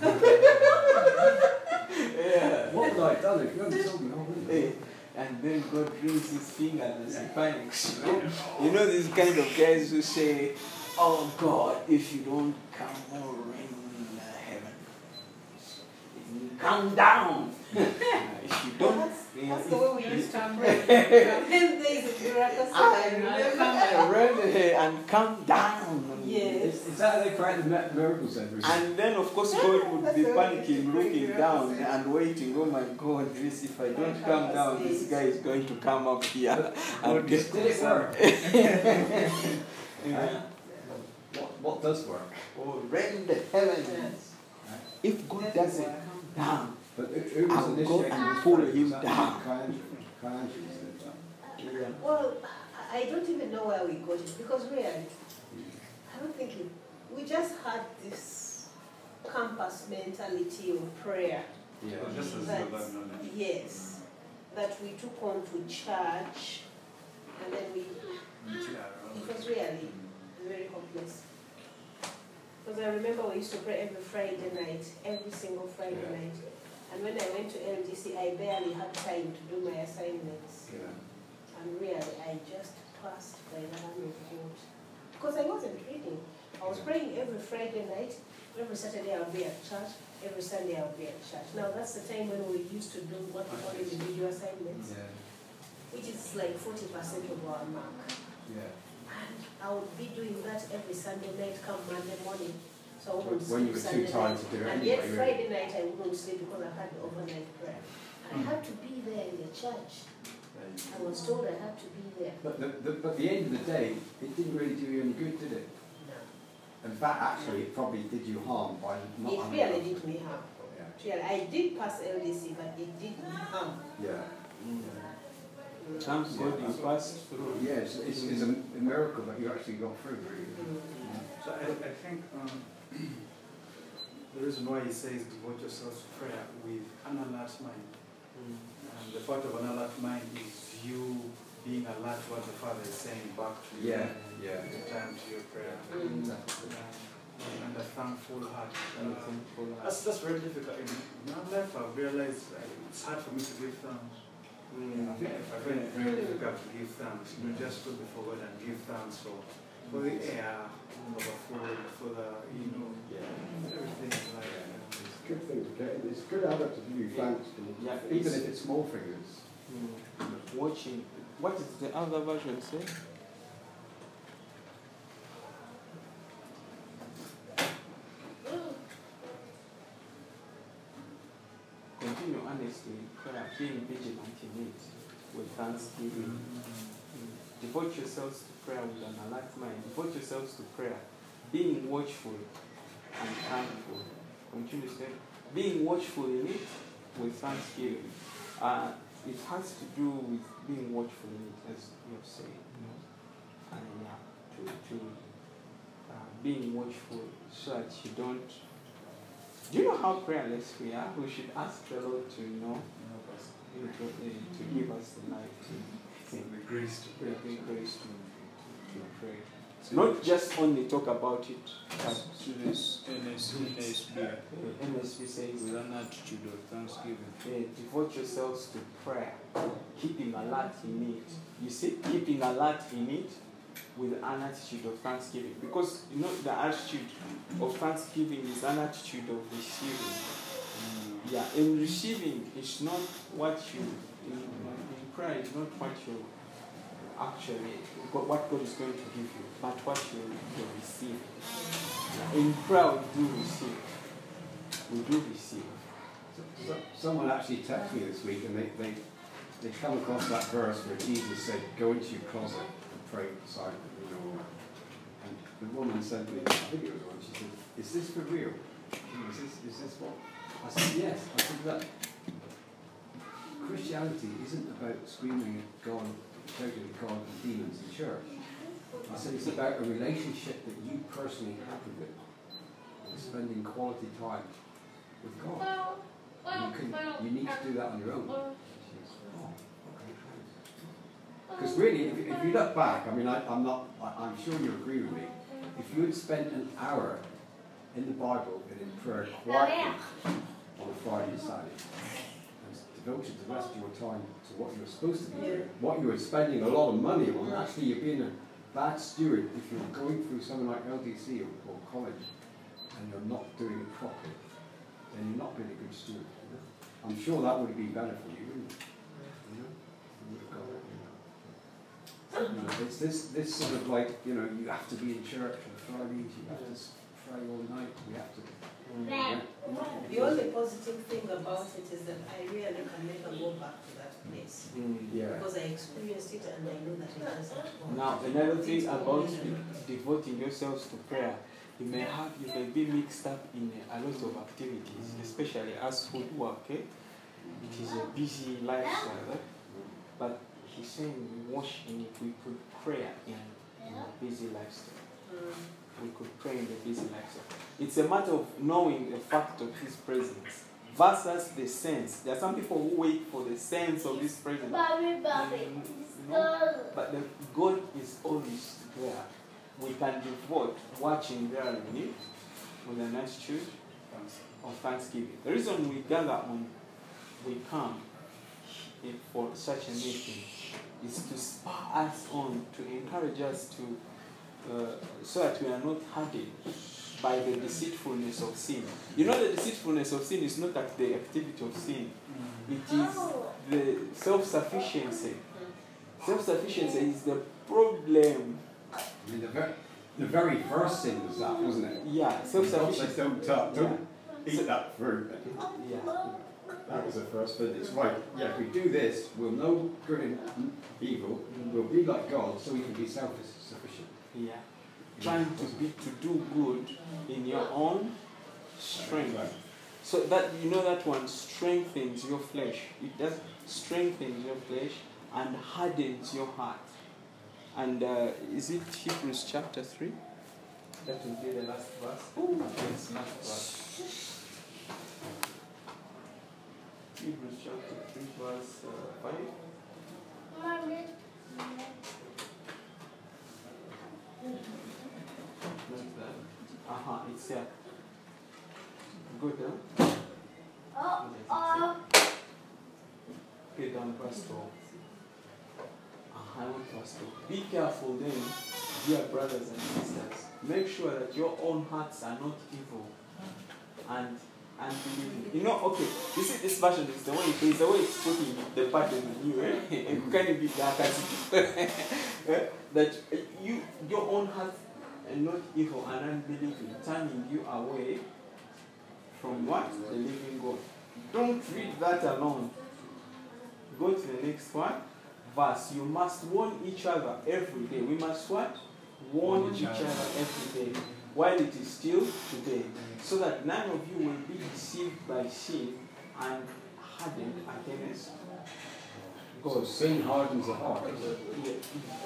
yeah. What would I have done if you hadn't told me already? Hey, and then God brings his finger and says, Panics. You know? you know these kind of guys who say, Oh God, if you don't come more rain in heaven, if you come down. if you don't, That's the way we used to pray. Then there's a miracle I sign, remember remember? Uh, and come down. Yes. Is, is that how they pray the mi- miracle centers? And then, of course, God would be the way we used to panicking, looking down and waiting. Oh my God, this if I don't My come down, this guy is going to come up here and get Did it work? Yeah. What, what does work? Oh, rend the heavens. If God doesn't come down, But who, who was I'll go initiating and this pull him Was down. Kayanja? Kayanja yeah. Well, I I don't even know where we got it because really, I don't think it, we just had this campus mentality of prayer. Yeah. That- the bad knowledge. Yes, that we took on to church and then we, it was really very complex. Because I remember we used to pray every Friday night, every single Friday Yeah. night. And when I went to LDC, I barely had time to do my assignments. Yeah. And really, I just passed by the hand of God. Because I wasn't reading. I was praying every Friday night, every Saturday I'll be at church, every Sunday I'll be at church. Now that's the time when we used to do what we call individual assignments, Yeah. which is like 40% of our mark. Yeah. And I would be doing that every Sunday night come Monday morning. So I wouldn't When you sleep were too Sunday tired night. to do it And anyway, yet. Friday night I wouldn't sleep because I had the overnight prayer. I mm. had to be there in the church. I was told I had to be there. But the, the, but the end of the day, it didn't really do you any good, did it? No. In fact, actually, it probably did you harm by not It really did me harm. Yeah. Really, I did pass LDC, but it did me harm. Yeah. Mm. Thank God you passed through. Yeah, it's, it's, it's a, a miracle that you actually got through, really. So I, I think um, the reason why he says devote yourselves to prayer with an alert mind. And the part of an alert mind is you being alert to what the Father is saying back to you. Yeah, yeah. The time to your prayer. Mm. Um, and a thankful heart. And Uh, thankful heart. that's, that's very difficult. In my life, I've realized uh, it's hard for me to give thanks. Mm, I think I find it very difficult to give thanks. You know, just go before God and give thanks for for the air, for the food, for the you know everything like that. It's a good thing to get. It's a good habit to give thanks, Yeah, even if it's small things. Mm. Watching. What does the other version say? Honestly in prayer, being vigilant in it with thanksgiving. Mm. Devote yourselves to prayer with an alert mind. Devote yourselves to prayer, being watchful and thankful. Continue being watchful in it with thanksgiving. Uh, it has to do with being watchful in it, as you have said. Know? And yeah, to, to uh, being watchful so that you don't. Do you know how prayerless we are? We should ask the Lord to you know to, to give us the light, to, The grace to pray, the grace to, to pray. Not just only talk about it, but To this NS, NSB, uh, says with an attitude of thanksgiving. uh, devote yourselves to prayer, keeping alert in it. You see, keeping alert in it with an attitude of thanksgiving. Because you know the attitude of thanksgiving is an attitude of receiving. Yeah, in receiving is not what you in, in prayer is not what you actually what God is going to give you, but what you you receive. Yeah, in prayer we do receive. We do receive. So, so, someone actually texted me this week, and they, they they come across that verse where Jesus said, "Go into your closet silently." You know, and the woman sent me a video and she said, "Is this for real? Is this is this what?" I said, "Yes." I said that Christianity isn't about screaming at God, shouting at God and demons in church. I said it's about a relationship that you personally have with it, and spending quality time with God. You, can, you need to do that on your own. She goes, "Oh, okay, thanks." Because really, if, if you look back, I mean, I, I'm not, I, I'm sure you agree with me. If you had spent an hour in the Bible and in prayer quietly on a Friday and Saturday, and devoted the rest of your time to what you were supposed to be doing, what you were spending a lot of money on, actually you're being a bad steward if you're going through something like LDC or, or college and you're not doing it properly, then you're not being a good steward. I'm sure that would be better for you, wouldn't it? You know? You would have got it, you know. You know, it's this, this sort of like, you know, you have to be in church on Fridays, you have to pray all night, we have to. Yeah. The only positive thing about it is that I really can never go back to that place. Yeah. Because I experienced it and I know that it doesn't go. Now, another thing about devoting yourselves to prayer, you may have, you may be mixed up in a lot of activities, especially as food work. Eh? It is a busy lifestyle, eh? but he's saying washing it, we put prayer in, in a busy lifestyle. Mm. We could pray in the busy lifestyle. It's a matter of knowing the fact of His presence versus the sense. There are some people who wait for the sense of His presence. Bobby, Bobby, Mm. But the God is always there. We can devote watching there in it with an attitude of thanksgiving. The reason we gather on, we come for such a meeting is to spur us on, to encourage us to, uh, so that we are not hardened by the deceitfulness of sin. You know, the deceitfulness of sin is not at the activity of sin, it is the self sufficiency. Self sufficiency is the problem. I mean, the, ver- the very first sin was that, wasn't it? Yeah, self God said, sufficiency. don't, touch, don't eat that fruit. Yeah. That was the first bit. It's right. Yeah, if we do this, we'll know good and evil. We'll be like God, so we can be self-sufficient. Yeah. Trying to be to do good in your own strength. So that you know that one strengthens your flesh. It does strengthens your flesh and hardens your heart. And uh, is it Hebrews chapter three? That will be the last verse. Yes, last verse. Hebrews chapter three, verse uh, five. Mommy. Uh huh. It's uh, good. Huh? Oh, oh. Okay, down, Pastor. I want Pastor. Be careful then, dear brothers and sisters. Make sure that your own hearts are not evil and and believing. You know, okay, you see this version is the way it is the way it's putting the pattern in you, eh? And kind of be dark eh? that you your own heart and not evil and unbelieving, turning you away from what? The living God. Don't read that alone. Go to the next one. Verse. You must warn each other every day. We must what? Warn each other every day while it is still today, so that none of you will be deceived by sin and hardened against So God. sin hardens the heart. Yeah.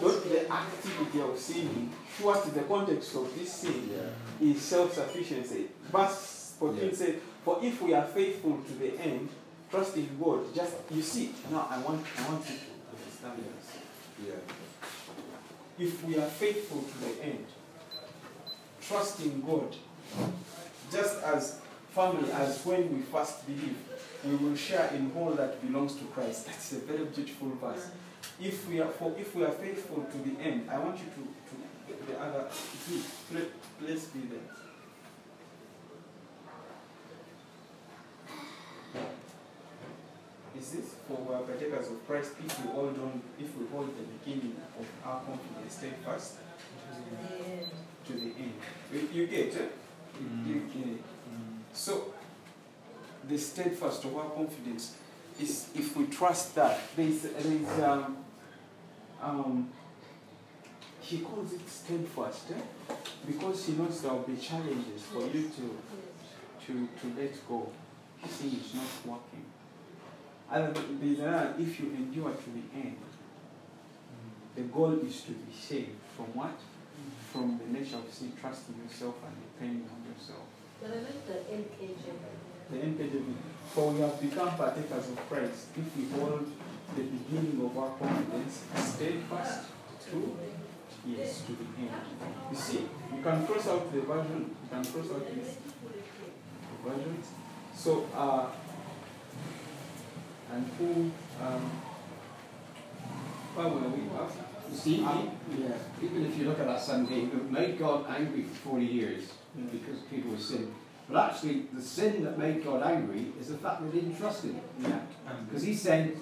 Not the activity of sinning. What the context of this sin yeah. is self-sufficiency. Verse 14 Yeah. says, For if we are faithful to the end, trust in God. Just you see, now I want I want you to understand this. Yeah. If we are faithful to the end, trust in God. Just as family, as when we first believe, we will share in all that belongs to Christ. That's a very beautiful verse. If we are for if we are faithful to the end, I want you to, to the other please, please, please be there. Is this for are partakers of Christ if we hold on if we hold the beginning of our confidence steadfast to the end. You, you get it? You get it. So the steadfast of our confidence is if we trust that there's there's um um he calls it steadfast eh? because he knows there will be challenges for you to to to let go. He says it's not working. And if you endure to the end, the goal is to be saved from what? From the nature of sin, trusting yourself and depending on yourself. But I like the LKJ. The NKJV. For we have become partakers of Christ if we hold the beginning of our confidence steadfast to yes to the end. You see, you can cross out the version, you can cross out this versions. So uh and who um where were we? Uh, You see, um, yeah. even if you look at that 17, it made God angry for 40 years because people were sin. But actually, the sin that made God angry is the fact that they didn't trust Him. Yeah. Because He said,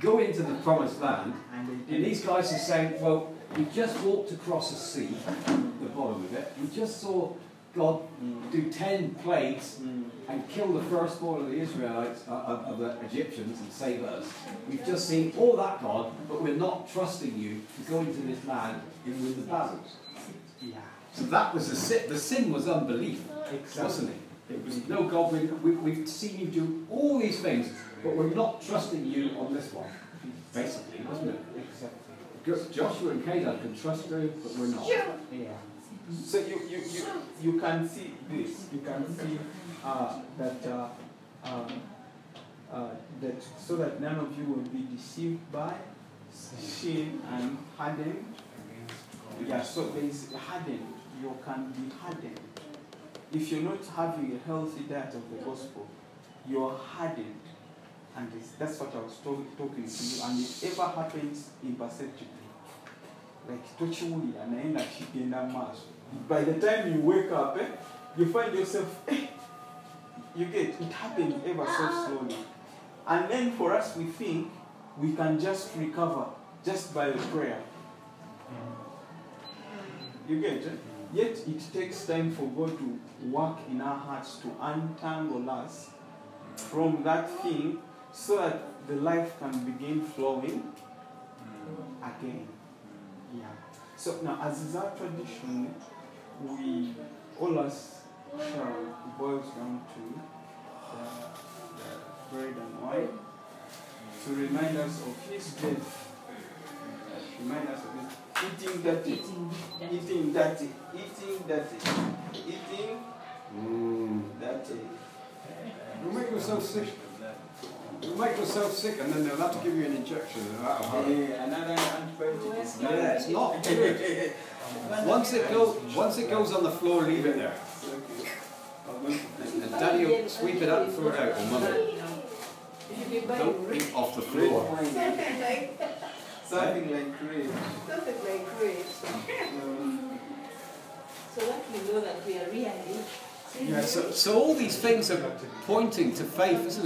go into the promised land, And they and did these guys are saying, well, we just walked across a sea, the bottom of it, we just saw God Mm. do 10 plagues Mm. And kill the firstborn of the Israelites, uh, of, of the Egyptians, and save us. We've just seen all that, God, but we're not trusting you to go into this land and win the battles. Yeah. So that was the sin. The sin was unbelief, Exactly. wasn't it? It was, no, God, we, we, we've seen you do all these things, but we're not trusting you on this one. Basically, wasn't it? Exactly. Joshua and Caleb can trust you, but we're not. Yeah. So you, you, you, you can see this. You can see uh, that uh, um, uh, that so that none of you will be deceived by sin and hardened. Yeah. So there is hardened. You can be hardened. If you're not having a healthy diet of the gospel, you're hardened. And that's what I was talk, talking to you. And it ever happens imperceptibly. like tokiwulira naye nga kigenda mu maaso by the time you wake up eh, you find yourself eh, you get it happens ever so slowly. And then for us we think we can just recover just by prayer. You get it yet it takes time for god to work in our hearts to untangle us from that thing so that the life can begin flowing again. Yeah. So now, as is our tradition, we all us shall boils down to the, the bread and wine to remind us of His death. Remind us of His eating dirty, eating dirty, eating dirty, eating Mm. dirty. You make yourself sick. You make yourself sick, and then they'll have to give you an injection. and. Yeah, another antibiotic is Yeah, it's not good. Once it goes, once it goes on the floor, leave it there. And Daddy will sweep it up and throw it out on Monday. Don't eat off the floor. Something like create. Something like grace. Um, So that we know that we are really Yeah, so, so all these things are pointing to faith, isn't it?